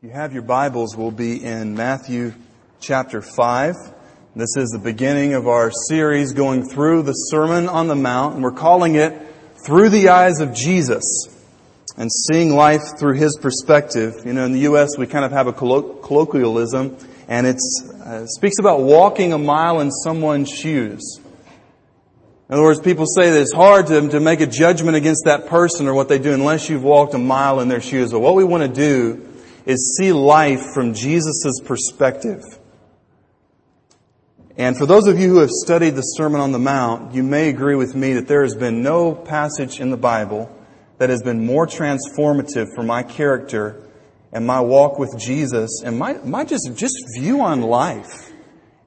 If you have your Bibles, we'll be in Matthew chapter 5. This is the beginning of our series going through the Sermon on the Mount, and we're calling it Through the Eyes of Jesus and seeing life through his perspective. You know, in the U.S., we kind of have a colloquialism, and uh, it speaks about walking a mile in someone's shoes. In other words, people say that it's hard to, to make a judgment against that person or what they do unless you've walked a mile in their shoes. But what we want to do is see life from Jesus' perspective. And for those of you who have studied the Sermon on the Mount, you may agree with me that there has been no passage in the Bible that has been more transformative for my character and my walk with Jesus and my, my just, just view on life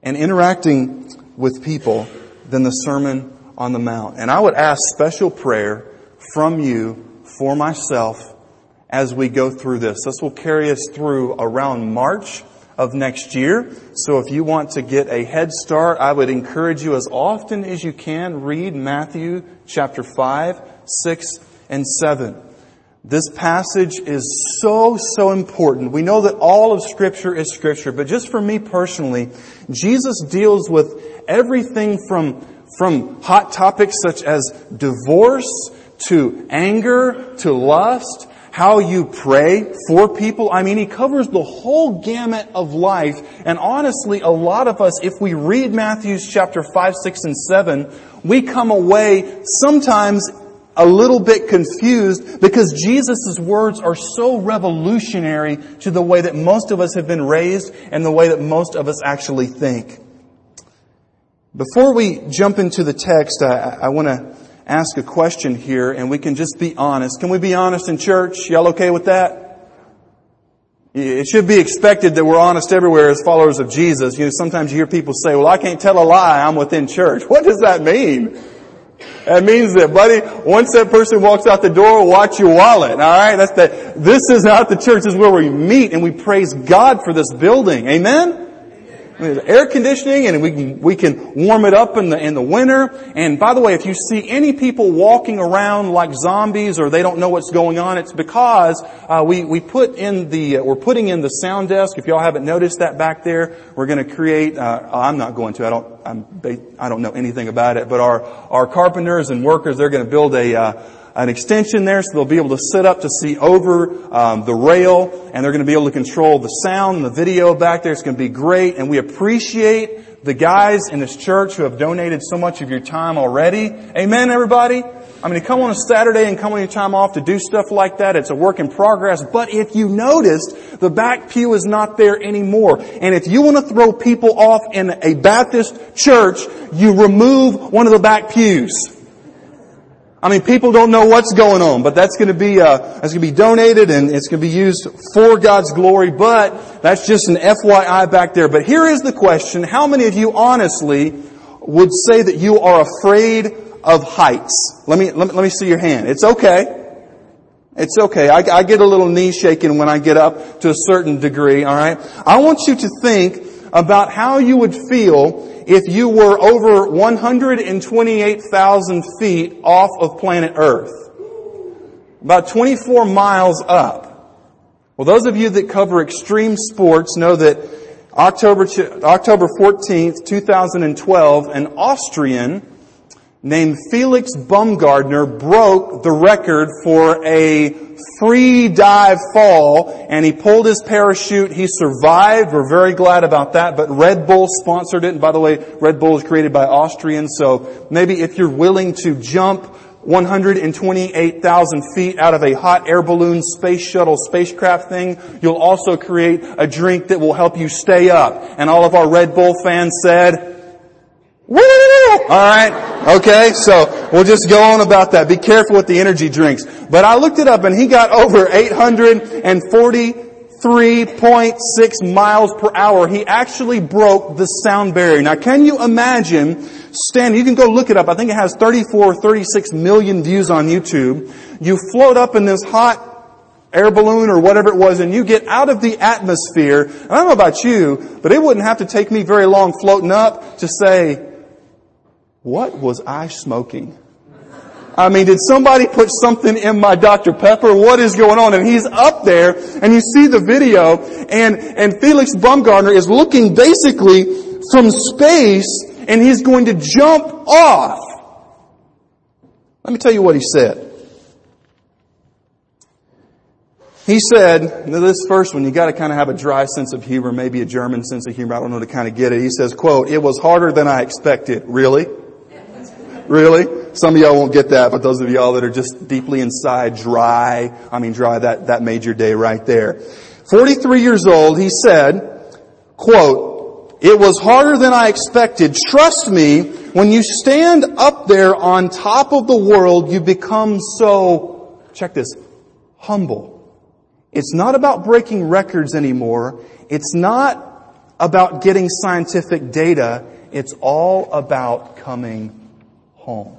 and interacting with people than the Sermon on the Mount. And I would ask special prayer from you for myself as we go through this. This will carry us through around March of next year. So if you want to get a head start, I would encourage you as often as you can read Matthew chapter 5, 6, and 7. This passage is so, so important. We know that all of scripture is scripture, but just for me personally, Jesus deals with everything from, from hot topics such as divorce to anger to lust how you pray for people. I mean, he covers the whole gamut of life. And honestly, a lot of us, if we read Matthew's chapter 5, 6, and 7, we come away sometimes a little bit confused because Jesus' words are so revolutionary to the way that most of us have been raised and the way that most of us actually think. Before we jump into the text, I, I want to ask a question here and we can just be honest. Can we be honest in church? Y'all okay with that? It should be expected that we're honest everywhere as followers of Jesus. You know, sometimes you hear people say, well, I can't tell a lie. I'm within church. What does that mean? That means that, buddy, once that person walks out the door, watch your wallet. All right, that's the. This is not the church. This is where we meet and we praise God for this building. Amen. There's air conditioning and we can, we can warm it up in the, in the winter. And by the way, if you see any people walking around like zombies or they don't know what's going on, it's because uh, we, we put in the, uh, we're putting in the sound desk. If y'all haven't noticed that back there, we're going to create, uh, I'm not going to, I don't, I'm, I don't know anything about it, but our, our carpenters and workers, they're going to build a, uh, an extension there so they'll be able to sit up to see over um, the rail and they're going to be able to control the sound and the video back there. It's going to be great and we appreciate the guys in this church who have donated so much of your time already. Amen, everybody? I mean, to come on a Saturday and come on your time off to do stuff like that, it's a work in progress. But if you noticed, the back pew is not there anymore. And if you want to throw people off in a Baptist church, you remove one of the back pews. I mean, people don't know what's going on, but that's going to be uh, that's going to be donated and it's going to be used for God's glory. But that's just an FYI back there. But here is the question: How many of you honestly would say that you are afraid of heights? Let me let me, let me see your hand. It's okay. It's okay. I, I get a little knee shaking when I get up to a certain degree. All right. I want you to think about how you would feel if you were over 128,000 feet off of planet Earth. About 24 miles up. Well, those of you that cover extreme sports know that October, October 14th, 2012, an Austrian named Felix Baumgartner broke the record for a free dive fall and he pulled his parachute. He survived. We're very glad about that. But Red Bull sponsored it. And by the way, Red Bull is created by Austrians. So maybe if you're willing to jump 128,000 feet out of a hot air balloon space shuttle spacecraft thing, you'll also create a drink that will help you stay up. And all of our Red Bull fans said, Woo! Alright? Okay, so we'll just go on about that. Be careful with the energy drinks. But I looked it up and he got over 843.6 miles per hour. He actually broke the sound barrier. Now can you imagine standing, you can go look it up. I think it has 34, 36 million views on YouTube. You float up in this hot air balloon or whatever it was and you get out of the atmosphere. And I don't know about you, but it wouldn't have to take me very long floating up to say, what was I smoking? I mean, did somebody put something in my Dr. Pepper? What is going on? And he's up there and you see the video and, and Felix Baumgartner is looking basically from space and he's going to jump off. Let me tell you what he said. He said, this first one, you gotta kind of have a dry sense of humor, maybe a German sense of humor, I don't know to kind of get it. He says, quote, it was harder than I expected. Really? Really? Some of y'all won't get that, but those of y'all that are just deeply inside, dry, I mean dry, that, that made your day right there. 43 years old, he said, quote, it was harder than I expected. Trust me, when you stand up there on top of the world, you become so, check this, humble. It's not about breaking records anymore. It's not about getting scientific data. It's all about coming home.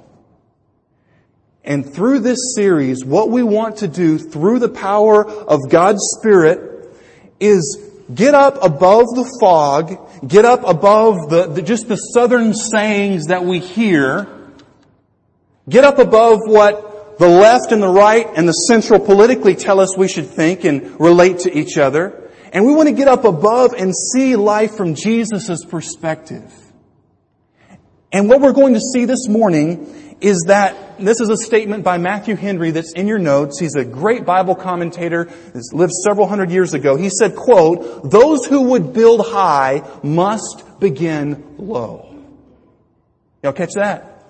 And through this series, what we want to do through the power of God's Spirit is get up above the fog, get up above the, the, just the southern sayings that we hear, get up above what the left and the right and the central politically tell us we should think and relate to each other. And we want to get up above and see life from Jesus' perspective. And what we're going to see this morning is that this is a statement by Matthew Henry that's in your notes. He's a great Bible commentator that's lived several hundred years ago. He said, quote, those who would build high must begin low. Y'all catch that?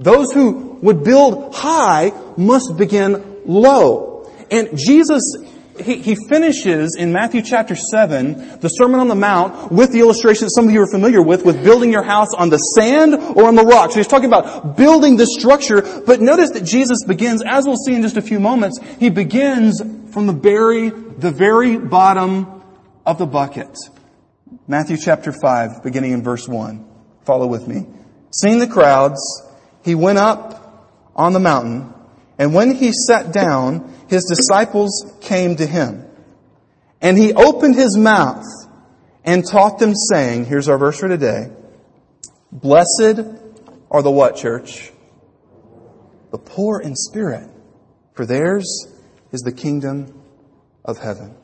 Those who would build high must begin low. And Jesus, he, he, finishes in Matthew chapter 7, the Sermon on the Mount, with the illustration that some of you are familiar with, with building your house on the sand or on the rock. So he's talking about building the structure, but notice that Jesus begins, as we'll see in just a few moments, he begins from the very, the very bottom of the bucket. Matthew chapter 5, beginning in verse 1. Follow with me. Seeing the crowds, he went up on the mountain, and when he sat down, his disciples came to him. And he opened his mouth and taught them saying, here's our verse for today, blessed are the what, church? The poor in spirit, for theirs is the kingdom of heaven.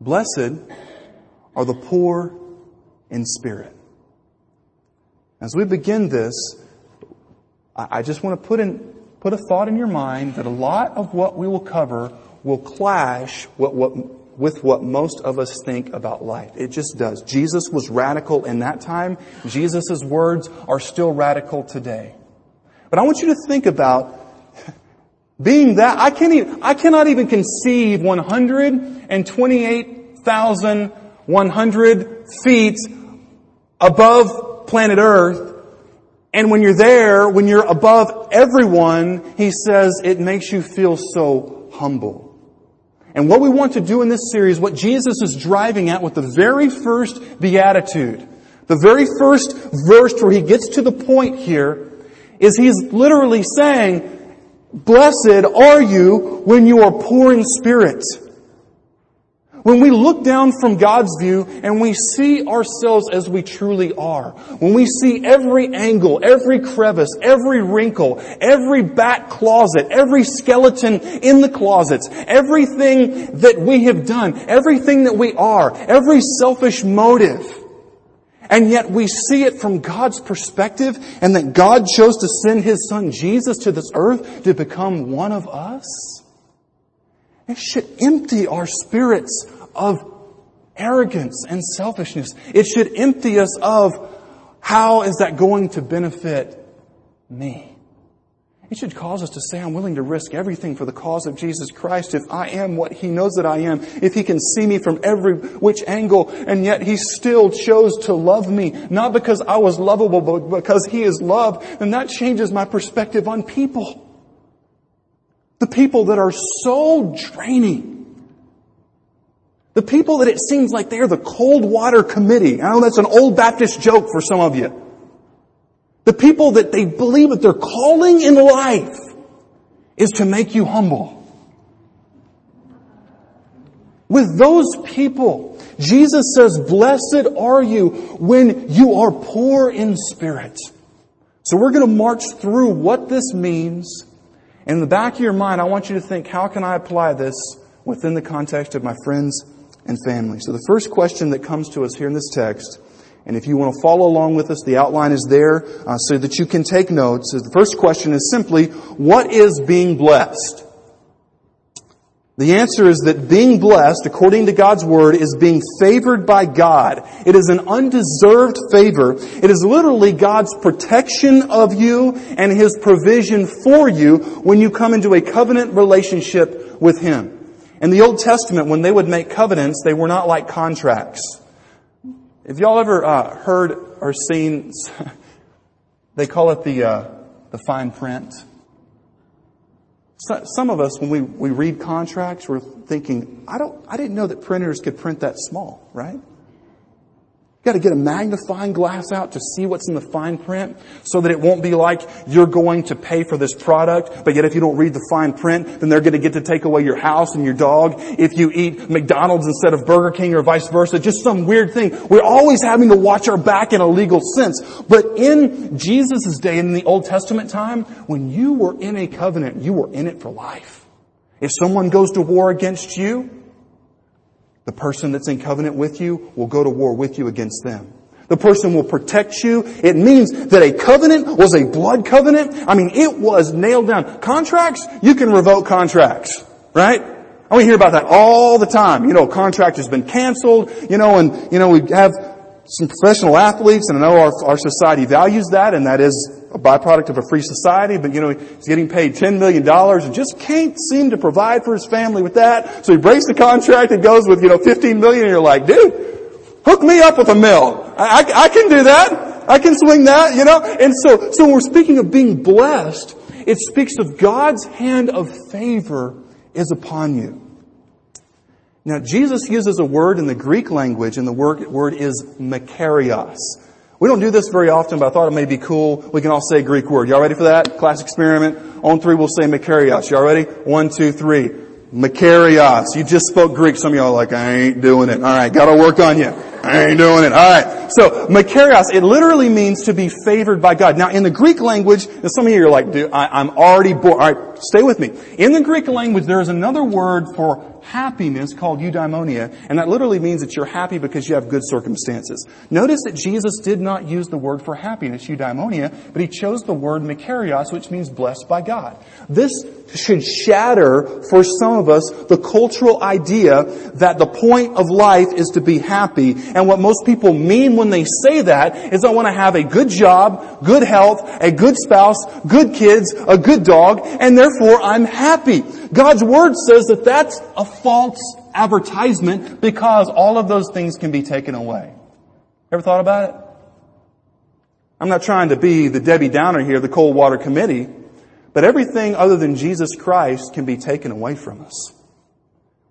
Blessed are the poor in spirit. As we begin this, I just want to put in, put a thought in your mind that a lot of what we will cover will clash with what, with what most of us think about life. It just does. Jesus was radical in that time. Jesus' words are still radical today. But I want you to think about being that, I can't even, I cannot even conceive 128,100 feet above planet Earth. And when you're there, when you're above everyone, he says it makes you feel so humble. And what we want to do in this series, what Jesus is driving at with the very first beatitude, the very first verse where he gets to the point here, is he's literally saying, Blessed are you when you are poor in spirit. When we look down from God's view and we see ourselves as we truly are, when we see every angle, every crevice, every wrinkle, every back closet, every skeleton in the closets, everything that we have done, everything that we are, every selfish motive, and yet we see it from God's perspective and that God chose to send His Son Jesus to this earth to become one of us. It should empty our spirits of arrogance and selfishness. It should empty us of how is that going to benefit me? It should cause us to say, I'm willing to risk everything for the cause of Jesus Christ if I am what He knows that I am, if He can see me from every which angle, and yet He still chose to love me, not because I was lovable, but because He is love, then that changes my perspective on people. The people that are so draining. The people that it seems like they're the cold water committee. I know that's an old Baptist joke for some of you. The people that they believe that their calling in life is to make you humble. With those people, Jesus says, blessed are you when you are poor in spirit. So we're going to march through what this means. In the back of your mind, I want you to think, how can I apply this within the context of my friends and family? So the first question that comes to us here in this text, and if you want to follow along with us, the outline is there uh, so that you can take notes. The first question is simply, what is being blessed? The answer is that being blessed, according to God's Word, is being favored by God. It is an undeserved favor. It is literally God's protection of you and His provision for you when you come into a covenant relationship with Him. In the Old Testament, when they would make covenants, they were not like contracts. Have y'all ever uh, heard or seen, they call it the, uh, the fine print? Some of us, when we, we read contracts, we're thinking, I don't, I didn't know that printers could print that small, right? You got to get a magnifying glass out to see what's in the fine print so that it won't be like you're going to pay for this product, but yet if you don't read the fine print, then they're going to get to take away your house and your dog. If you eat McDonald's instead of Burger King or vice versa, just some weird thing. We're always having to watch our back in a legal sense. But in Jesus' day, in the Old Testament time, when you were in a covenant, you were in it for life. If someone goes to war against you, the person that's in covenant with you will go to war with you against them. The person will protect you. It means that a covenant was a blood covenant. I mean, it was nailed down. Contracts, you can revoke contracts, right? And we hear about that all the time. You know, contract has been canceled, you know, and, you know, we have some professional athletes, and I know our, our society values that, and that is a byproduct of a free society, but you know, he's getting paid $10 million and just can't seem to provide for his family with that. So he breaks the contract and goes with, you know, 15 million and you're like, dude, hook me up with a mill. I, I, I can do that. I can swing that, you know? And so, so when we're speaking of being blessed, it speaks of God's hand of favor is upon you. Now, Jesus uses a word in the Greek language, and the word, word is makarios. We don't do this very often, but I thought it may be cool. We can all say a Greek word. Y'all ready for that? Class experiment. On three, we'll say makarios. Y'all ready? One, two, three. Makarios. You just spoke Greek. Some of y'all are like, I ain't doing it. Alright, gotta work on you. I ain't doing it. Alright. So, makarios, it literally means to be favored by God. Now, in the Greek language, some of you are like, dude, I, am already. Alright, stay with me. In the Greek language, there is another word for happiness called eudaimonia, and that literally means that you're happy because you have good circumstances. Notice that Jesus did not use the word for happiness, eudaimonia, but he chose the word makarios, which means blessed by God. This should shatter for some of us the cultural idea that the point of life is to be happy. And what most people mean when they say that is I want to have a good job, good health, a good spouse, good kids, a good dog, and therefore I'm happy. God's Word says that that's a false advertisement because all of those things can be taken away. Ever thought about it? I'm not trying to be the Debbie Downer here, the cold water committee, but everything other than Jesus Christ can be taken away from us.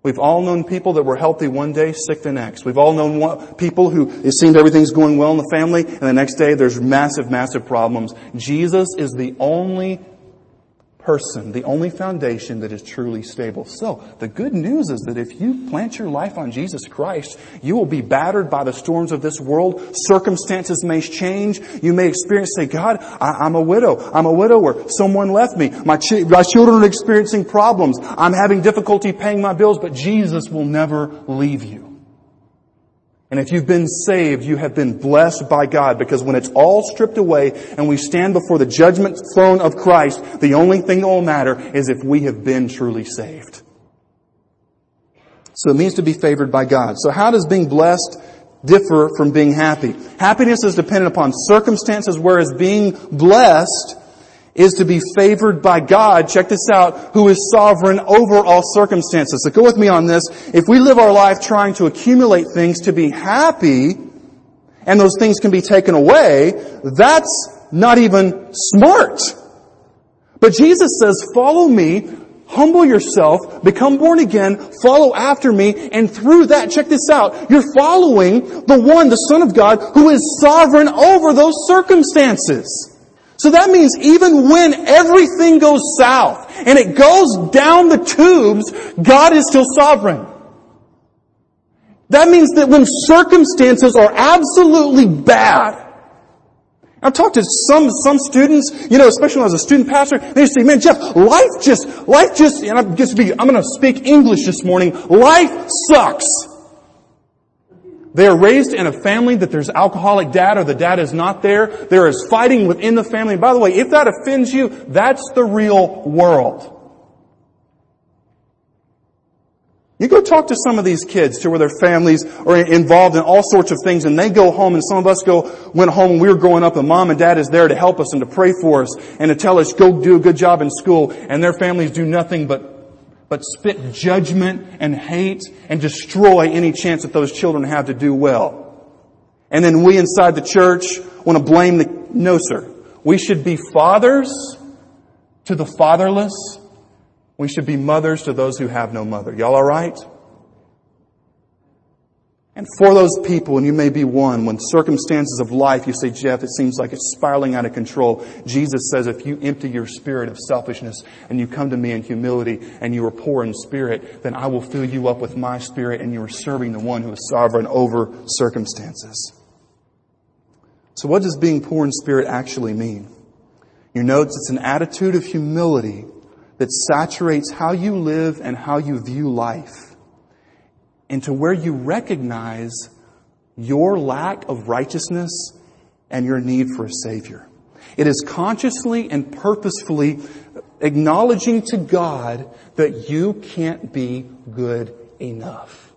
We've all known people that were healthy one day, sick the next. We've all known one, people who it seemed everything's going well in the family, and the next day there's massive, massive problems. Jesus is the only person, the only foundation that is truly stable. So, the good news is that if you plant your life on Jesus Christ, you will be battered by the storms of this world. Circumstances may change. You may experience, say, God, I, am a widow. I'm a widower. Someone left me. My, ch- my children are experiencing problems. I'm having difficulty paying my bills, but Jesus will never leave you. And if you've been saved, you have been blessed by God because when it's all stripped away and we stand before the judgment throne of Christ, the only thing that will matter is if we have been truly saved. So it means to be favored by God. So how does being blessed differ from being happy? Happiness is dependent upon circumstances, whereas being blessed is to be favored by God, check this out, who is sovereign over all circumstances. So go with me on this. If we live our life trying to accumulate things to be happy, and those things can be taken away, that's not even smart. But Jesus says, follow me, humble yourself, become born again, follow after me, and through that, check this out, you're following the one, the Son of God, who is sovereign over those circumstances. So that means even when everything goes south and it goes down the tubes, God is still sovereign. That means that when circumstances are absolutely bad, I've talked to some, some students, you know, especially when I was a student pastor, they say, man, Jeff, life just, life just, and I'm just I'm going to speak English this morning. Life sucks. They are raised in a family that there's alcoholic dad or the dad is not there. There is fighting within the family. And by the way, if that offends you, that's the real world. You go talk to some of these kids to where their families are involved in all sorts of things and they go home and some of us go, went home when we were growing up and mom and dad is there to help us and to pray for us and to tell us go do a good job in school and their families do nothing but, but spit judgment and hate and destroy any chance that those children have to do well. And then we inside the church want to blame the, no sir. We should be fathers to the fatherless we should be mothers to those who have no mother. Y'all alright? And for those people, and you may be one, when circumstances of life, you say, Jeff, it seems like it's spiraling out of control. Jesus says, if you empty your spirit of selfishness and you come to me in humility and you are poor in spirit, then I will fill you up with my spirit and you are serving the one who is sovereign over circumstances. So what does being poor in spirit actually mean? You notice it's an attitude of humility that saturates how you live and how you view life into where you recognize your lack of righteousness and your need for a Savior. It is consciously and purposefully acknowledging to God that you can't be good enough.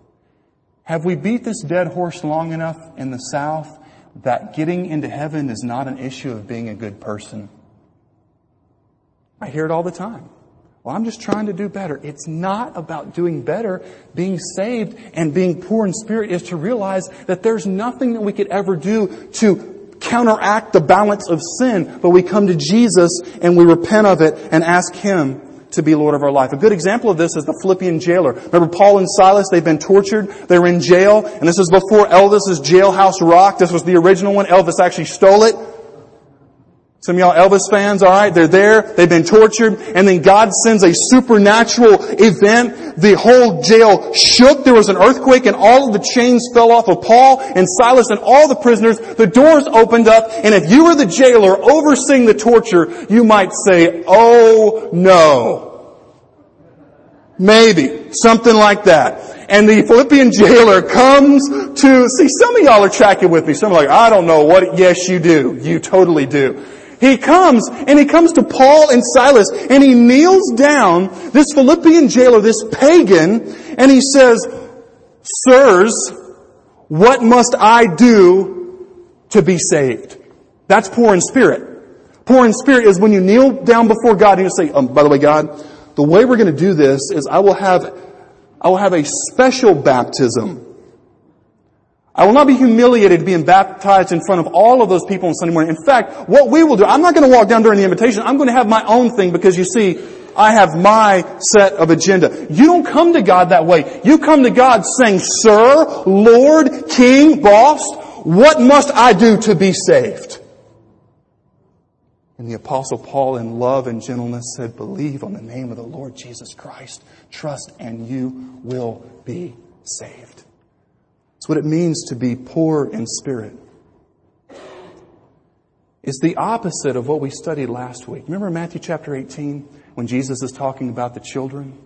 Have we beat this dead horse long enough in the South that getting into heaven is not an issue of being a good person? I hear it all the time. Well, I'm just trying to do better. It's not about doing better. Being saved and being poor in spirit is to realize that there's nothing that we could ever do to counteract the balance of sin, but we come to Jesus and we repent of it and ask Him to be Lord of our life. A good example of this is the Philippian jailer. Remember Paul and Silas, they've been tortured, they're in jail, and this is before Elvis's jailhouse rock. This was the original one. Elvis actually stole it. Some of y'all Elvis fans, alright, they're there, they've been tortured, and then God sends a supernatural event. The whole jail shook, there was an earthquake, and all of the chains fell off of Paul and Silas and all the prisoners. The doors opened up, and if you were the jailer overseeing the torture, you might say, oh no. Maybe. Something like that. And the Philippian jailer comes to, see, some of y'all are tracking with me. Some are like, I don't know what, yes you do. You totally do. He comes and he comes to Paul and Silas and he kneels down, this Philippian jailer, this pagan, and he says, Sirs, what must I do to be saved? That's poor in spirit. Poor in spirit is when you kneel down before God and you say, um, by the way, God, the way we're going to do this is I will have, I will have a special baptism I will not be humiliated being baptized in front of all of those people on Sunday morning. In fact, what we will do, I'm not going to walk down during the invitation. I'm going to have my own thing because you see, I have my set of agenda. You don't come to God that way. You come to God saying, Sir, Lord, King, Boss, what must I do to be saved? And the apostle Paul in love and gentleness said, believe on the name of the Lord Jesus Christ. Trust and you will be saved. It's what it means to be poor in spirit. It's the opposite of what we studied last week. Remember Matthew chapter 18 when Jesus is talking about the children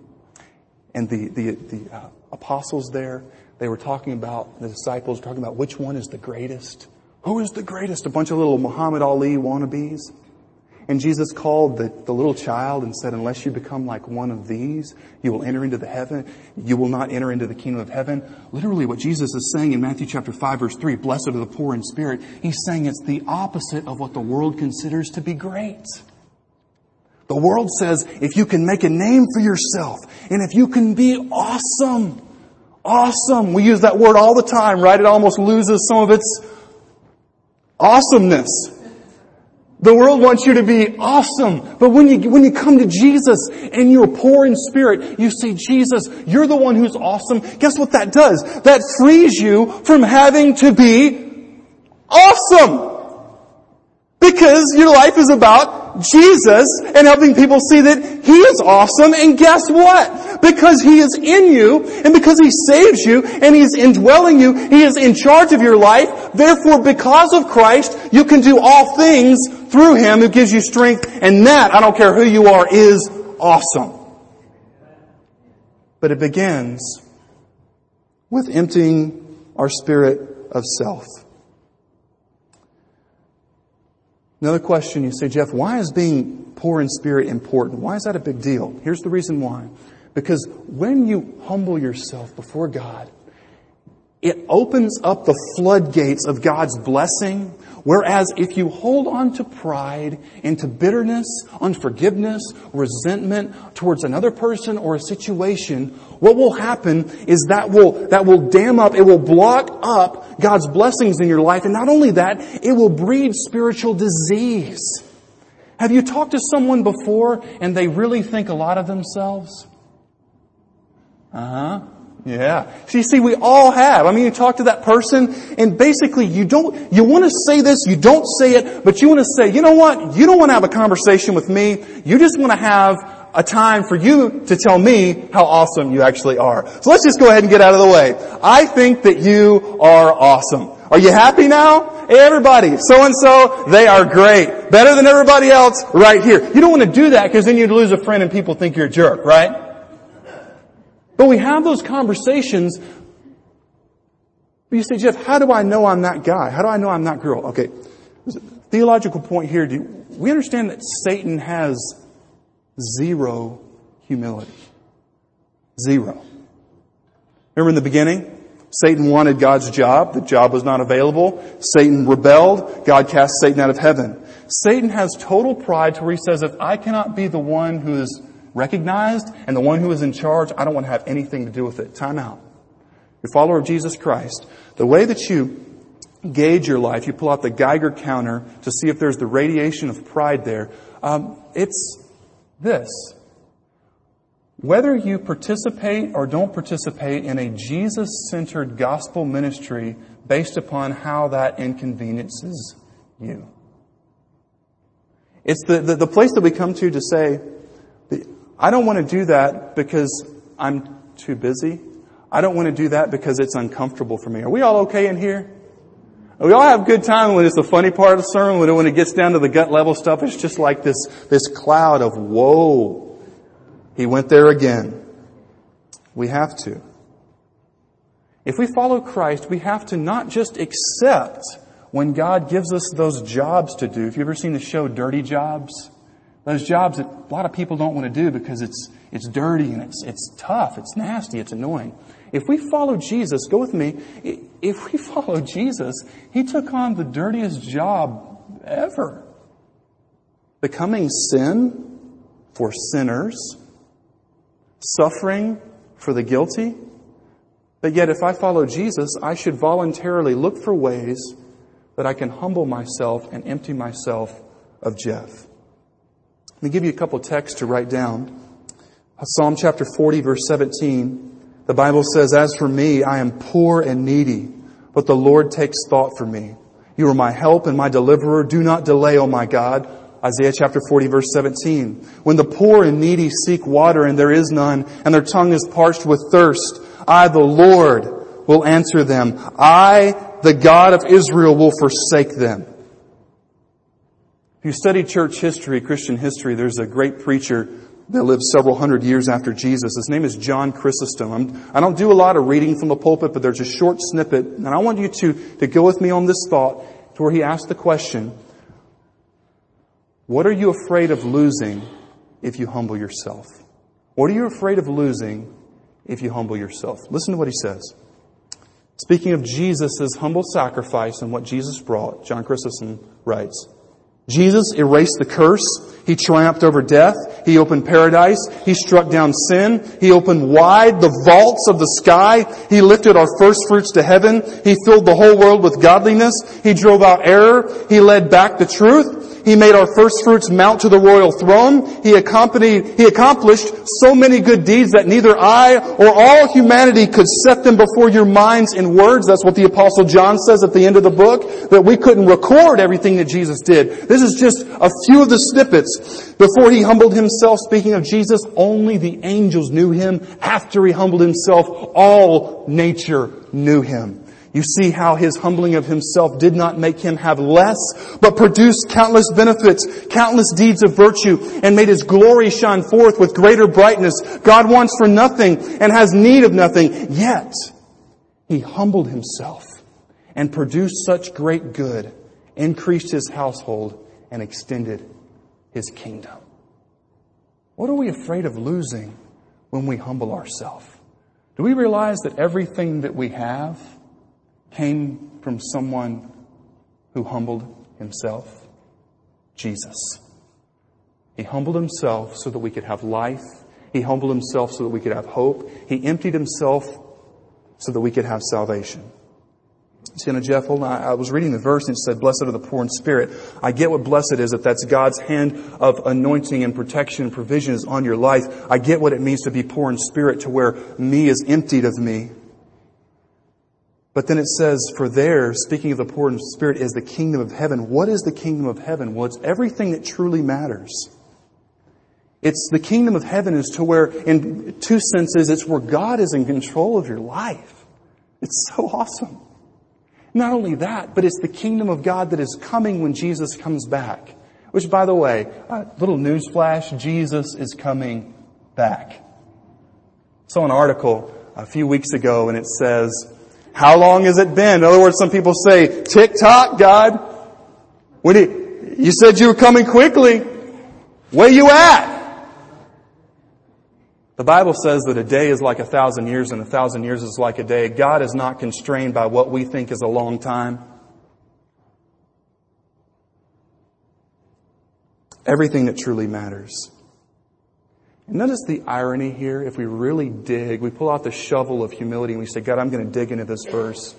and the, the, the uh, apostles there? They were talking about, the disciples talking about which one is the greatest. Who is the greatest? A bunch of little Muhammad Ali wannabes. And Jesus called the, the little child and said, unless you become like one of these, you will enter into the heaven, you will not enter into the kingdom of heaven. Literally what Jesus is saying in Matthew chapter 5 verse 3, blessed are the poor in spirit, he's saying it's the opposite of what the world considers to be great. The world says if you can make a name for yourself and if you can be awesome, awesome, we use that word all the time, right? It almost loses some of its awesomeness. The world wants you to be awesome. But when you, when you come to Jesus and you're poor in spirit, you say, Jesus, you're the one who's awesome. Guess what that does? That frees you from having to be awesome. Because your life is about Jesus and helping people see that He is awesome. And guess what? Because He is in you, and because He saves you, and He's indwelling you, He is in charge of your life. Therefore, because of Christ, you can do all things through Him who gives you strength, and that, I don't care who you are, is awesome. But it begins with emptying our spirit of self. Another question you say, Jeff, why is being poor in spirit important? Why is that a big deal? Here's the reason why. Because when you humble yourself before God, it opens up the floodgates of God's blessing. Whereas if you hold on to pride and to bitterness, unforgiveness, resentment towards another person or a situation, what will happen is that will, that will dam up, it will block up God's blessings in your life. And not only that, it will breed spiritual disease. Have you talked to someone before and they really think a lot of themselves? Uh huh. Yeah. So you see, we all have. I mean, you talk to that person and basically you don't, you want to say this, you don't say it, but you want to say, you know what? You don't want to have a conversation with me. You just want to have a time for you to tell me how awesome you actually are. So let's just go ahead and get out of the way. I think that you are awesome. Are you happy now? Hey everybody, so and so, they are great. Better than everybody else right here. You don't want to do that because then you'd lose a friend and people think you're a jerk, right? But we have those conversations. But you say, Jeff, how do I know I'm that guy? How do I know I'm that girl? Okay. Theological point here. Do we understand that Satan has zero humility? Zero. Remember in the beginning? Satan wanted God's job. The job was not available. Satan rebelled. God cast Satan out of heaven. Satan has total pride to where he says, if I cannot be the one who is recognized, and the one who is in charge, I don't want to have anything to do with it. Time out. You're a follower of Jesus Christ. The way that you gauge your life, you pull out the Geiger counter to see if there's the radiation of pride there. Um, it's this. Whether you participate or don't participate in a Jesus-centered gospel ministry based upon how that inconveniences you. It's the, the, the place that we come to to say, I don't want to do that because I'm too busy. I don't want to do that because it's uncomfortable for me. Are we all okay in here? We all have good time when it's the funny part of the sermon, when, when it gets down to the gut level stuff, it's just like this, this cloud of, whoa, he went there again. We have to. If we follow Christ, we have to not just accept when God gives us those jobs to do. Have you ever seen the show Dirty Jobs? Those jobs that a lot of people don't want to do because it's, it's dirty and it's, it's tough, it's nasty, it's annoying. If we follow Jesus, go with me, if we follow Jesus, He took on the dirtiest job ever. Becoming sin for sinners, suffering for the guilty. But yet if I follow Jesus, I should voluntarily look for ways that I can humble myself and empty myself of Jeff. Let me give you a couple texts to write down. Psalm chapter 40 verse 17. The Bible says, As for me, I am poor and needy, but the Lord takes thought for me. You are my help and my deliverer. Do not delay, O my God. Isaiah chapter 40 verse 17. When the poor and needy seek water and there is none, and their tongue is parched with thirst, I, the Lord, will answer them. I, the God of Israel, will forsake them. If you study church history, Christian history, there's a great preacher that lived several hundred years after Jesus. His name is John Chrysostom. I'm, I do not do a lot of reading from the pulpit, but there's a short snippet, and I want you to, to go with me on this thought to where he asked the question, what are you afraid of losing if you humble yourself? What are you afraid of losing if you humble yourself? Listen to what he says. Speaking of Jesus' humble sacrifice and what Jesus brought, John Chrysostom writes, Jesus erased the curse. He triumphed over death. He opened paradise. He struck down sin. He opened wide the vaults of the sky. He lifted our first fruits to heaven. He filled the whole world with godliness. He drove out error. He led back the truth. He made our first fruits mount to the royal throne. He accompanied, he accomplished so many good deeds that neither I or all humanity could set them before your minds in words. That's what the apostle John says at the end of the book, that we couldn't record everything that Jesus did. This is just a few of the snippets. Before he humbled himself, speaking of Jesus, only the angels knew him. After he humbled himself, all nature knew him. You see how his humbling of himself did not make him have less, but produced countless benefits, countless deeds of virtue, and made his glory shine forth with greater brightness. God wants for nothing and has need of nothing, yet he humbled himself and produced such great good, increased his household, and extended his kingdom. What are we afraid of losing when we humble ourselves? Do we realize that everything that we have came from someone who humbled himself? Jesus. He humbled himself so that we could have life. He humbled himself so that we could have hope. He emptied himself so that we could have salvation. See, now, Jeff, hold on. I was reading the verse and it said, blessed are the poor in spirit. I get what blessed is, if that's God's hand of anointing and protection and provision is on your life. I get what it means to be poor in spirit to where me is emptied of me. But then it says, for there, speaking of the poor in spirit, is the kingdom of heaven. What is the kingdom of heaven? Well, it's everything that truly matters. It's the kingdom of heaven is to where, in two senses, it's where God is in control of your life. It's so awesome. Not only that, but it's the kingdom of God that is coming when Jesus comes back. Which, by the way, a little newsflash, Jesus is coming back. I saw an article a few weeks ago and it says, how long has it been? In other words, some people say, tick tock, God. When you, you said you were coming quickly. Where you at? The Bible says that a day is like a thousand years and a thousand years is like a day. God is not constrained by what we think is a long time. Everything that truly matters. Notice the irony here. If we really dig, we pull out the shovel of humility and we say, God, I'm going to dig into this verse.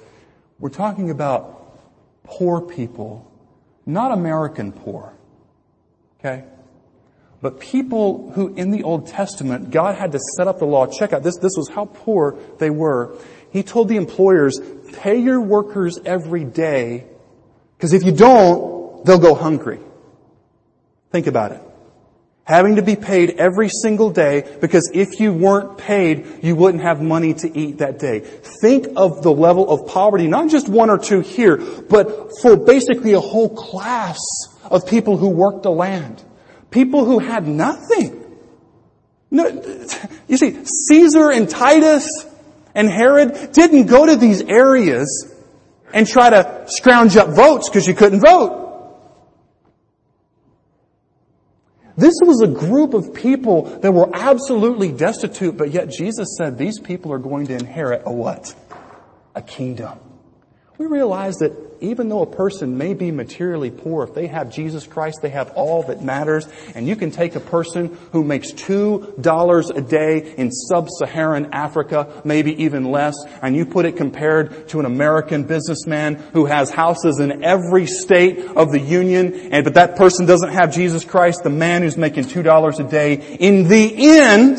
We're talking about poor people, not American poor. Okay? But people who in the Old Testament, God had to set up the law. Check out this. This was how poor they were. He told the employers, pay your workers every day, because if you don't, they'll go hungry. Think about it having to be paid every single day because if you weren't paid, you wouldn't have money to eat that day. Think of the level of poverty, not just one or two here, but for basically a whole class of people who worked the land. People who had nothing. No, you see, Caesar and Titus and Herod didn't go to these areas and try to scrounge up votes because you couldn't vote. This was a group of people that were absolutely destitute, but yet Jesus said these people are going to inherit a what? A kingdom. We realize that even though a person may be materially poor, if they have Jesus Christ, they have all that matters. And you can take a person who makes two dollars a day in sub-Saharan Africa, maybe even less, and you put it compared to an American businessman who has houses in every state of the union, and but that person doesn't have Jesus Christ, the man who's making two dollars a day, in the end,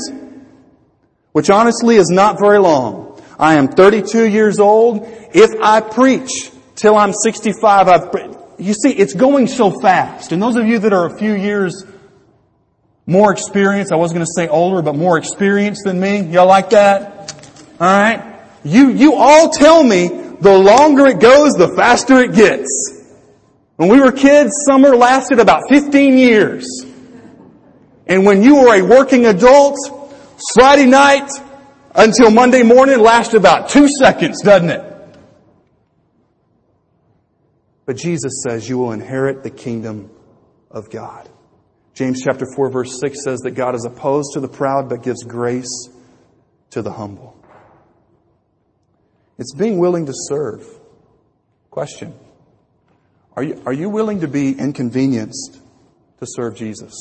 which honestly is not very long, I am 32 years old. If I preach till I'm 65, I've, you see, it's going so fast. And those of you that are a few years more experienced, I wasn't going to say older, but more experienced than me, y'all like that? Alright? You, you all tell me the longer it goes, the faster it gets. When we were kids, summer lasted about 15 years. And when you were a working adult, Friday night until Monday morning lasted about two seconds, doesn't it? But Jesus says you will inherit the kingdom of God. James chapter 4 verse 6 says that God is opposed to the proud but gives grace to the humble. It's being willing to serve. Question. Are you, are you willing to be inconvenienced to serve Jesus?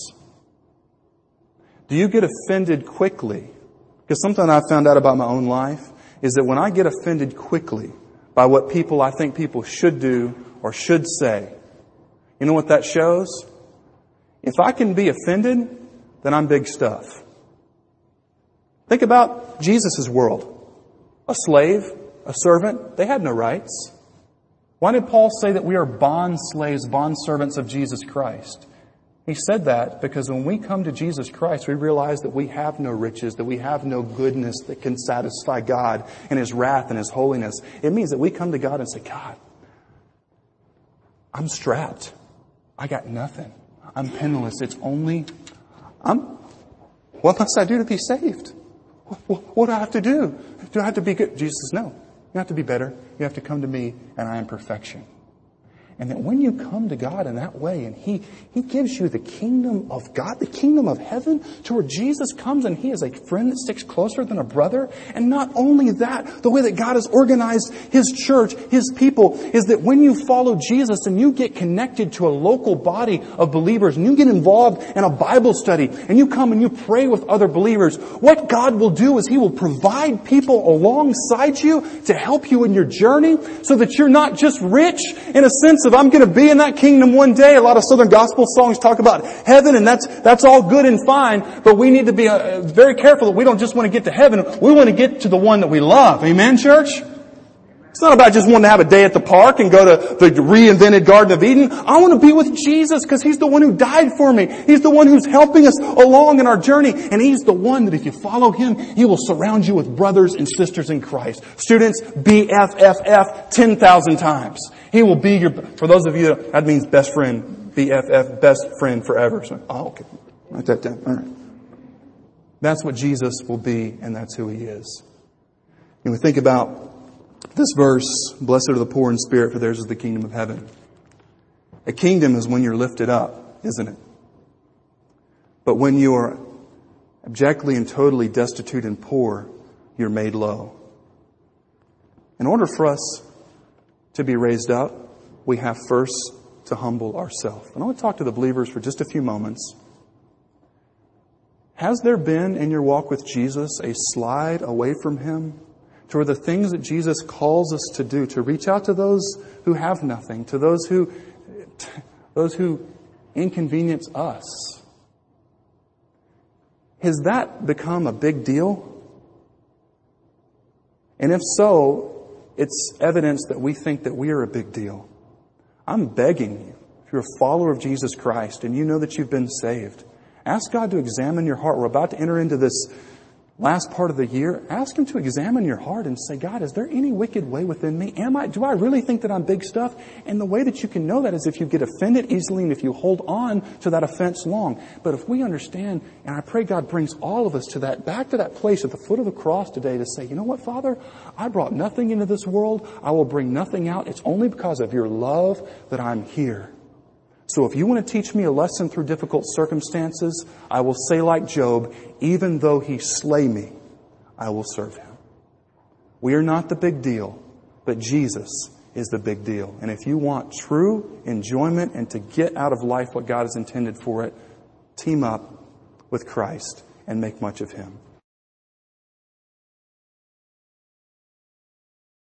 Do you get offended quickly because something I found out about my own life is that when I get offended quickly by what people I think people should do or should say, you know what that shows? If I can be offended, then I'm big stuff. Think about Jesus' world. A slave, a servant, they had no rights. Why did Paul say that we are bond slaves, bond servants of Jesus Christ? He said that because when we come to Jesus Christ, we realize that we have no riches, that we have no goodness that can satisfy God and His wrath and His holiness. It means that we come to God and say, God, I'm strapped. I got nothing. I'm penniless. It's only, I'm, what must I do to be saved? What, do I have to do? Do I have to be good? Jesus no. You have to be better. You have to come to me and I am perfection. And that when you come to God in that way and He, He gives you the kingdom of God, the kingdom of heaven, to where Jesus comes and He is a friend that sticks closer than a brother. And not only that, the way that God has organized His church, His people, is that when you follow Jesus and you get connected to a local body of believers and you get involved in a Bible study and you come and you pray with other believers, what God will do is He will provide people alongside you to help you in your journey so that you're not just rich in a sense of I'm going to be in that kingdom one day. A lot of Southern gospel songs talk about heaven and that's, that's all good and fine, but we need to be uh, very careful that we don't just want to get to heaven. We want to get to the one that we love. Amen, church? It's not about just wanting to have a day at the park and go to the reinvented Garden of Eden. I want to be with Jesus because He's the one who died for me. He's the one who's helping us along in our journey. And He's the one that if you follow Him, He will surround you with brothers and sisters in Christ. Students, BFFF 10,000 times. He will be your, for those of you, that means best friend, BFF, best friend forever. So, oh, okay. Write that down. All right. That's what Jesus will be and that's who He is. And we think about this verse, blessed are the poor in spirit, for theirs is the kingdom of heaven. A kingdom is when you're lifted up, isn't it? But when you are abjectly and totally destitute and poor, you're made low. In order for us to be raised up, we have first to humble ourselves. And I want to talk to the believers for just a few moments. Has there been in your walk with Jesus a slide away from Him? To the things that Jesus calls us to do, to reach out to those who have nothing, to those who, those who inconvenience us. Has that become a big deal? And if so, it's evidence that we think that we are a big deal. I'm begging you, if you're a follower of Jesus Christ and you know that you've been saved, ask God to examine your heart. We're about to enter into this last part of the year, ask Him to examine your heart and say, God, is there any wicked way within me? Am I, do I really think that I'm big stuff? And the way that you can know that is if you get offended easily and if you hold on to that offense long. But if we understand, and I pray God brings all of us to that, back to that place at the foot of the cross today to say, you know what, Father? I brought nothing into this world. I will bring nothing out. It's only because of your love that I'm here. So if you want to teach me a lesson through difficult circumstances, I will say like Job, even though he slay me, I will serve him. We are not the big deal, but Jesus is the big deal. And if you want true enjoyment and to get out of life what God has intended for it, team up with Christ and make much of him.